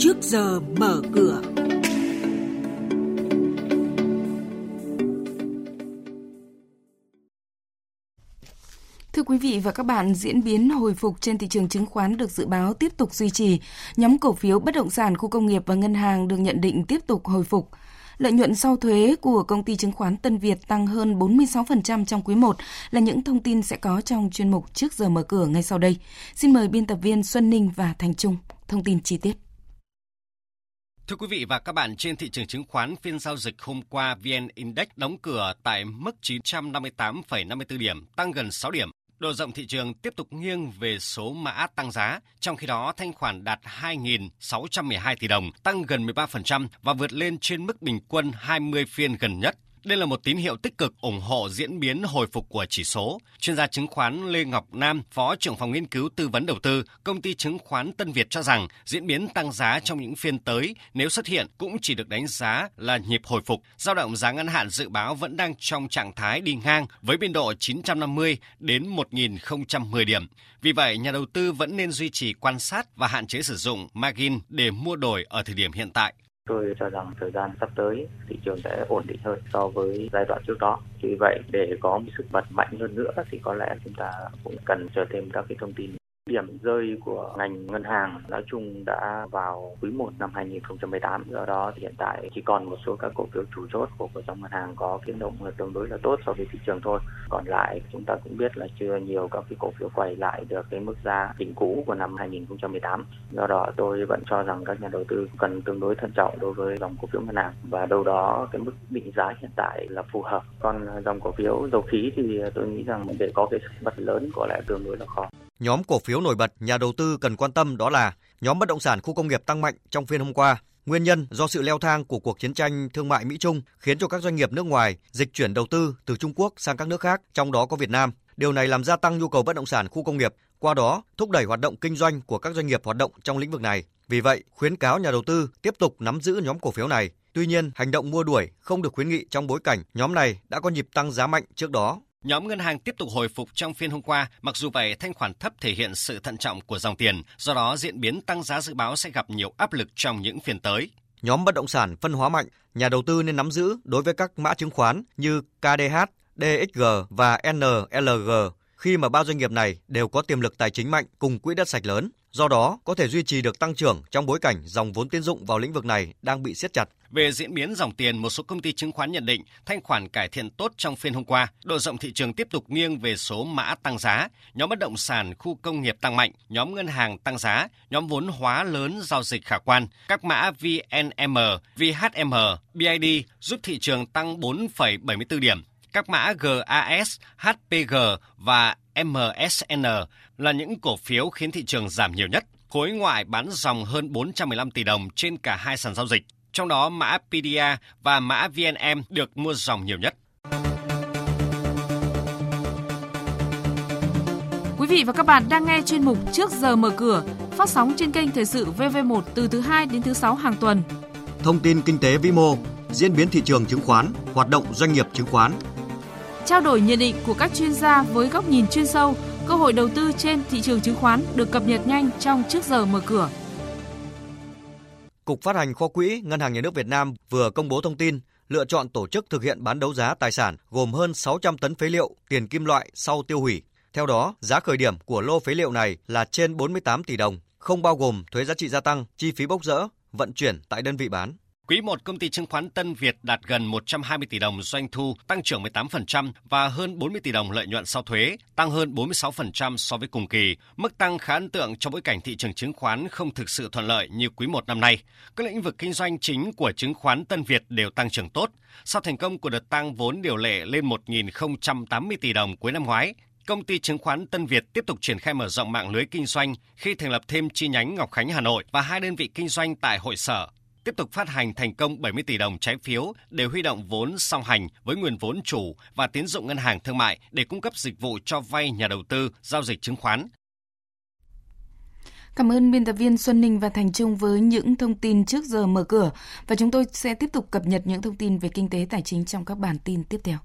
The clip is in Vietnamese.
trước giờ mở cửa. Thưa quý vị và các bạn, diễn biến hồi phục trên thị trường chứng khoán được dự báo tiếp tục duy trì. Nhóm cổ phiếu bất động sản, khu công nghiệp và ngân hàng được nhận định tiếp tục hồi phục. Lợi nhuận sau thuế của công ty chứng khoán Tân Việt tăng hơn 46% trong quý 1 là những thông tin sẽ có trong chuyên mục trước giờ mở cửa ngay sau đây. Xin mời biên tập viên Xuân Ninh và Thành Trung thông tin chi tiết. Thưa quý vị và các bạn, trên thị trường chứng khoán, phiên giao dịch hôm qua VN Index đóng cửa tại mức 958,54 điểm, tăng gần 6 điểm. Độ rộng thị trường tiếp tục nghiêng về số mã tăng giá, trong khi đó thanh khoản đạt 2.612 tỷ đồng, tăng gần 13% và vượt lên trên mức bình quân 20 phiên gần nhất đây là một tín hiệu tích cực ủng hộ diễn biến hồi phục của chỉ số. Chuyên gia chứng khoán Lê Ngọc Nam, Phó trưởng phòng nghiên cứu tư vấn đầu tư, công ty chứng khoán Tân Việt cho rằng diễn biến tăng giá trong những phiên tới nếu xuất hiện cũng chỉ được đánh giá là nhịp hồi phục. Giao động giá ngắn hạn dự báo vẫn đang trong trạng thái đi ngang với biên độ 950 đến 1010 điểm. Vì vậy, nhà đầu tư vẫn nên duy trì quan sát và hạn chế sử dụng margin để mua đổi ở thời điểm hiện tại. Tôi cho rằng thời gian sắp tới thị trường sẽ ổn định hơn so với giai đoạn trước đó. Vì vậy, để có một sức bật mạnh hơn nữa thì có lẽ chúng ta cũng cần chờ thêm các cái thông tin điểm rơi của ngành ngân hàng nói chung đã vào quý 1 năm 2018 do đó thì hiện tại chỉ còn một số các cổ phiếu chủ chốt của của dòng ngân hàng có biến động là tương đối là tốt so với thị trường thôi. Còn lại chúng ta cũng biết là chưa nhiều các cái cổ phiếu quay lại được cái mức giá đỉnh cũ của năm 2018 do đó tôi vẫn cho rằng các nhà đầu tư cần tương đối thận trọng đối với dòng cổ phiếu ngân hàng. Và đâu đó cái mức định giá hiện tại là phù hợp. Còn dòng cổ phiếu dầu khí thì tôi nghĩ rằng để có cái bật lớn có lẽ tương đối là khó. Nhóm cổ phiếu nổi bật nhà đầu tư cần quan tâm đó là nhóm bất động sản khu công nghiệp tăng mạnh trong phiên hôm qua. Nguyên nhân do sự leo thang của cuộc chiến tranh thương mại Mỹ-Trung khiến cho các doanh nghiệp nước ngoài dịch chuyển đầu tư từ Trung Quốc sang các nước khác, trong đó có Việt Nam. Điều này làm gia tăng nhu cầu bất động sản khu công nghiệp, qua đó thúc đẩy hoạt động kinh doanh của các doanh nghiệp hoạt động trong lĩnh vực này. Vì vậy, khuyến cáo nhà đầu tư tiếp tục nắm giữ nhóm cổ phiếu này. Tuy nhiên, hành động mua đuổi không được khuyến nghị trong bối cảnh nhóm này đã có nhịp tăng giá mạnh trước đó Nhóm ngân hàng tiếp tục hồi phục trong phiên hôm qua, mặc dù vậy thanh khoản thấp thể hiện sự thận trọng của dòng tiền, do đó diễn biến tăng giá dự báo sẽ gặp nhiều áp lực trong những phiên tới. Nhóm bất động sản phân hóa mạnh, nhà đầu tư nên nắm giữ đối với các mã chứng khoán như KDH, DXG và NLG khi mà ba doanh nghiệp này đều có tiềm lực tài chính mạnh cùng quỹ đất sạch lớn. Do đó, có thể duy trì được tăng trưởng trong bối cảnh dòng vốn tiến dụng vào lĩnh vực này đang bị siết chặt. Về diễn biến dòng tiền, một số công ty chứng khoán nhận định thanh khoản cải thiện tốt trong phiên hôm qua. Độ rộng thị trường tiếp tục nghiêng về số mã tăng giá. Nhóm bất động sản, khu công nghiệp tăng mạnh, nhóm ngân hàng tăng giá, nhóm vốn hóa lớn giao dịch khả quan. Các mã VNM, VHM, BID giúp thị trường tăng 4,74 điểm. Các mã GAS, HPG và MSN là những cổ phiếu khiến thị trường giảm nhiều nhất. Khối ngoại bán dòng hơn 415 tỷ đồng trên cả hai sàn giao dịch. Trong đó mã PDA và mã VNM được mua dòng nhiều nhất. Quý vị và các bạn đang nghe chuyên mục Trước giờ mở cửa, phát sóng trên kênh Thời sự VV1 từ thứ 2 đến thứ 6 hàng tuần. Thông tin kinh tế vĩ mô, diễn biến thị trường chứng khoán, hoạt động doanh nghiệp chứng khoán. Trao đổi nhận định của các chuyên gia với góc nhìn chuyên sâu, cơ hội đầu tư trên thị trường chứng khoán được cập nhật nhanh trong Trước giờ mở cửa. Cục Phát hành Kho quỹ Ngân hàng Nhà nước Việt Nam vừa công bố thông tin lựa chọn tổ chức thực hiện bán đấu giá tài sản gồm hơn 600 tấn phế liệu, tiền kim loại sau tiêu hủy. Theo đó, giá khởi điểm của lô phế liệu này là trên 48 tỷ đồng, không bao gồm thuế giá trị gia tăng, chi phí bốc rỡ, vận chuyển tại đơn vị bán. Quý 1 công ty chứng khoán Tân Việt đạt gần 120 tỷ đồng doanh thu, tăng trưởng 18% và hơn 40 tỷ đồng lợi nhuận sau thuế, tăng hơn 46% so với cùng kỳ. Mức tăng khá ấn tượng trong bối cảnh thị trường chứng khoán không thực sự thuận lợi như quý 1 năm nay. Các lĩnh vực kinh doanh chính của chứng khoán Tân Việt đều tăng trưởng tốt. Sau thành công của đợt tăng vốn điều lệ lên 1.080 tỷ đồng cuối năm ngoái, công ty chứng khoán Tân Việt tiếp tục triển khai mở rộng mạng lưới kinh doanh khi thành lập thêm chi nhánh Ngọc Khánh Hà Nội và hai đơn vị kinh doanh tại hội sở tiếp tục phát hành thành công 70 tỷ đồng trái phiếu để huy động vốn song hành với nguồn vốn chủ và tiến dụng ngân hàng thương mại để cung cấp dịch vụ cho vay nhà đầu tư, giao dịch chứng khoán. Cảm ơn biên tập viên Xuân Ninh và Thành Trung với những thông tin trước giờ mở cửa và chúng tôi sẽ tiếp tục cập nhật những thông tin về kinh tế tài chính trong các bản tin tiếp theo.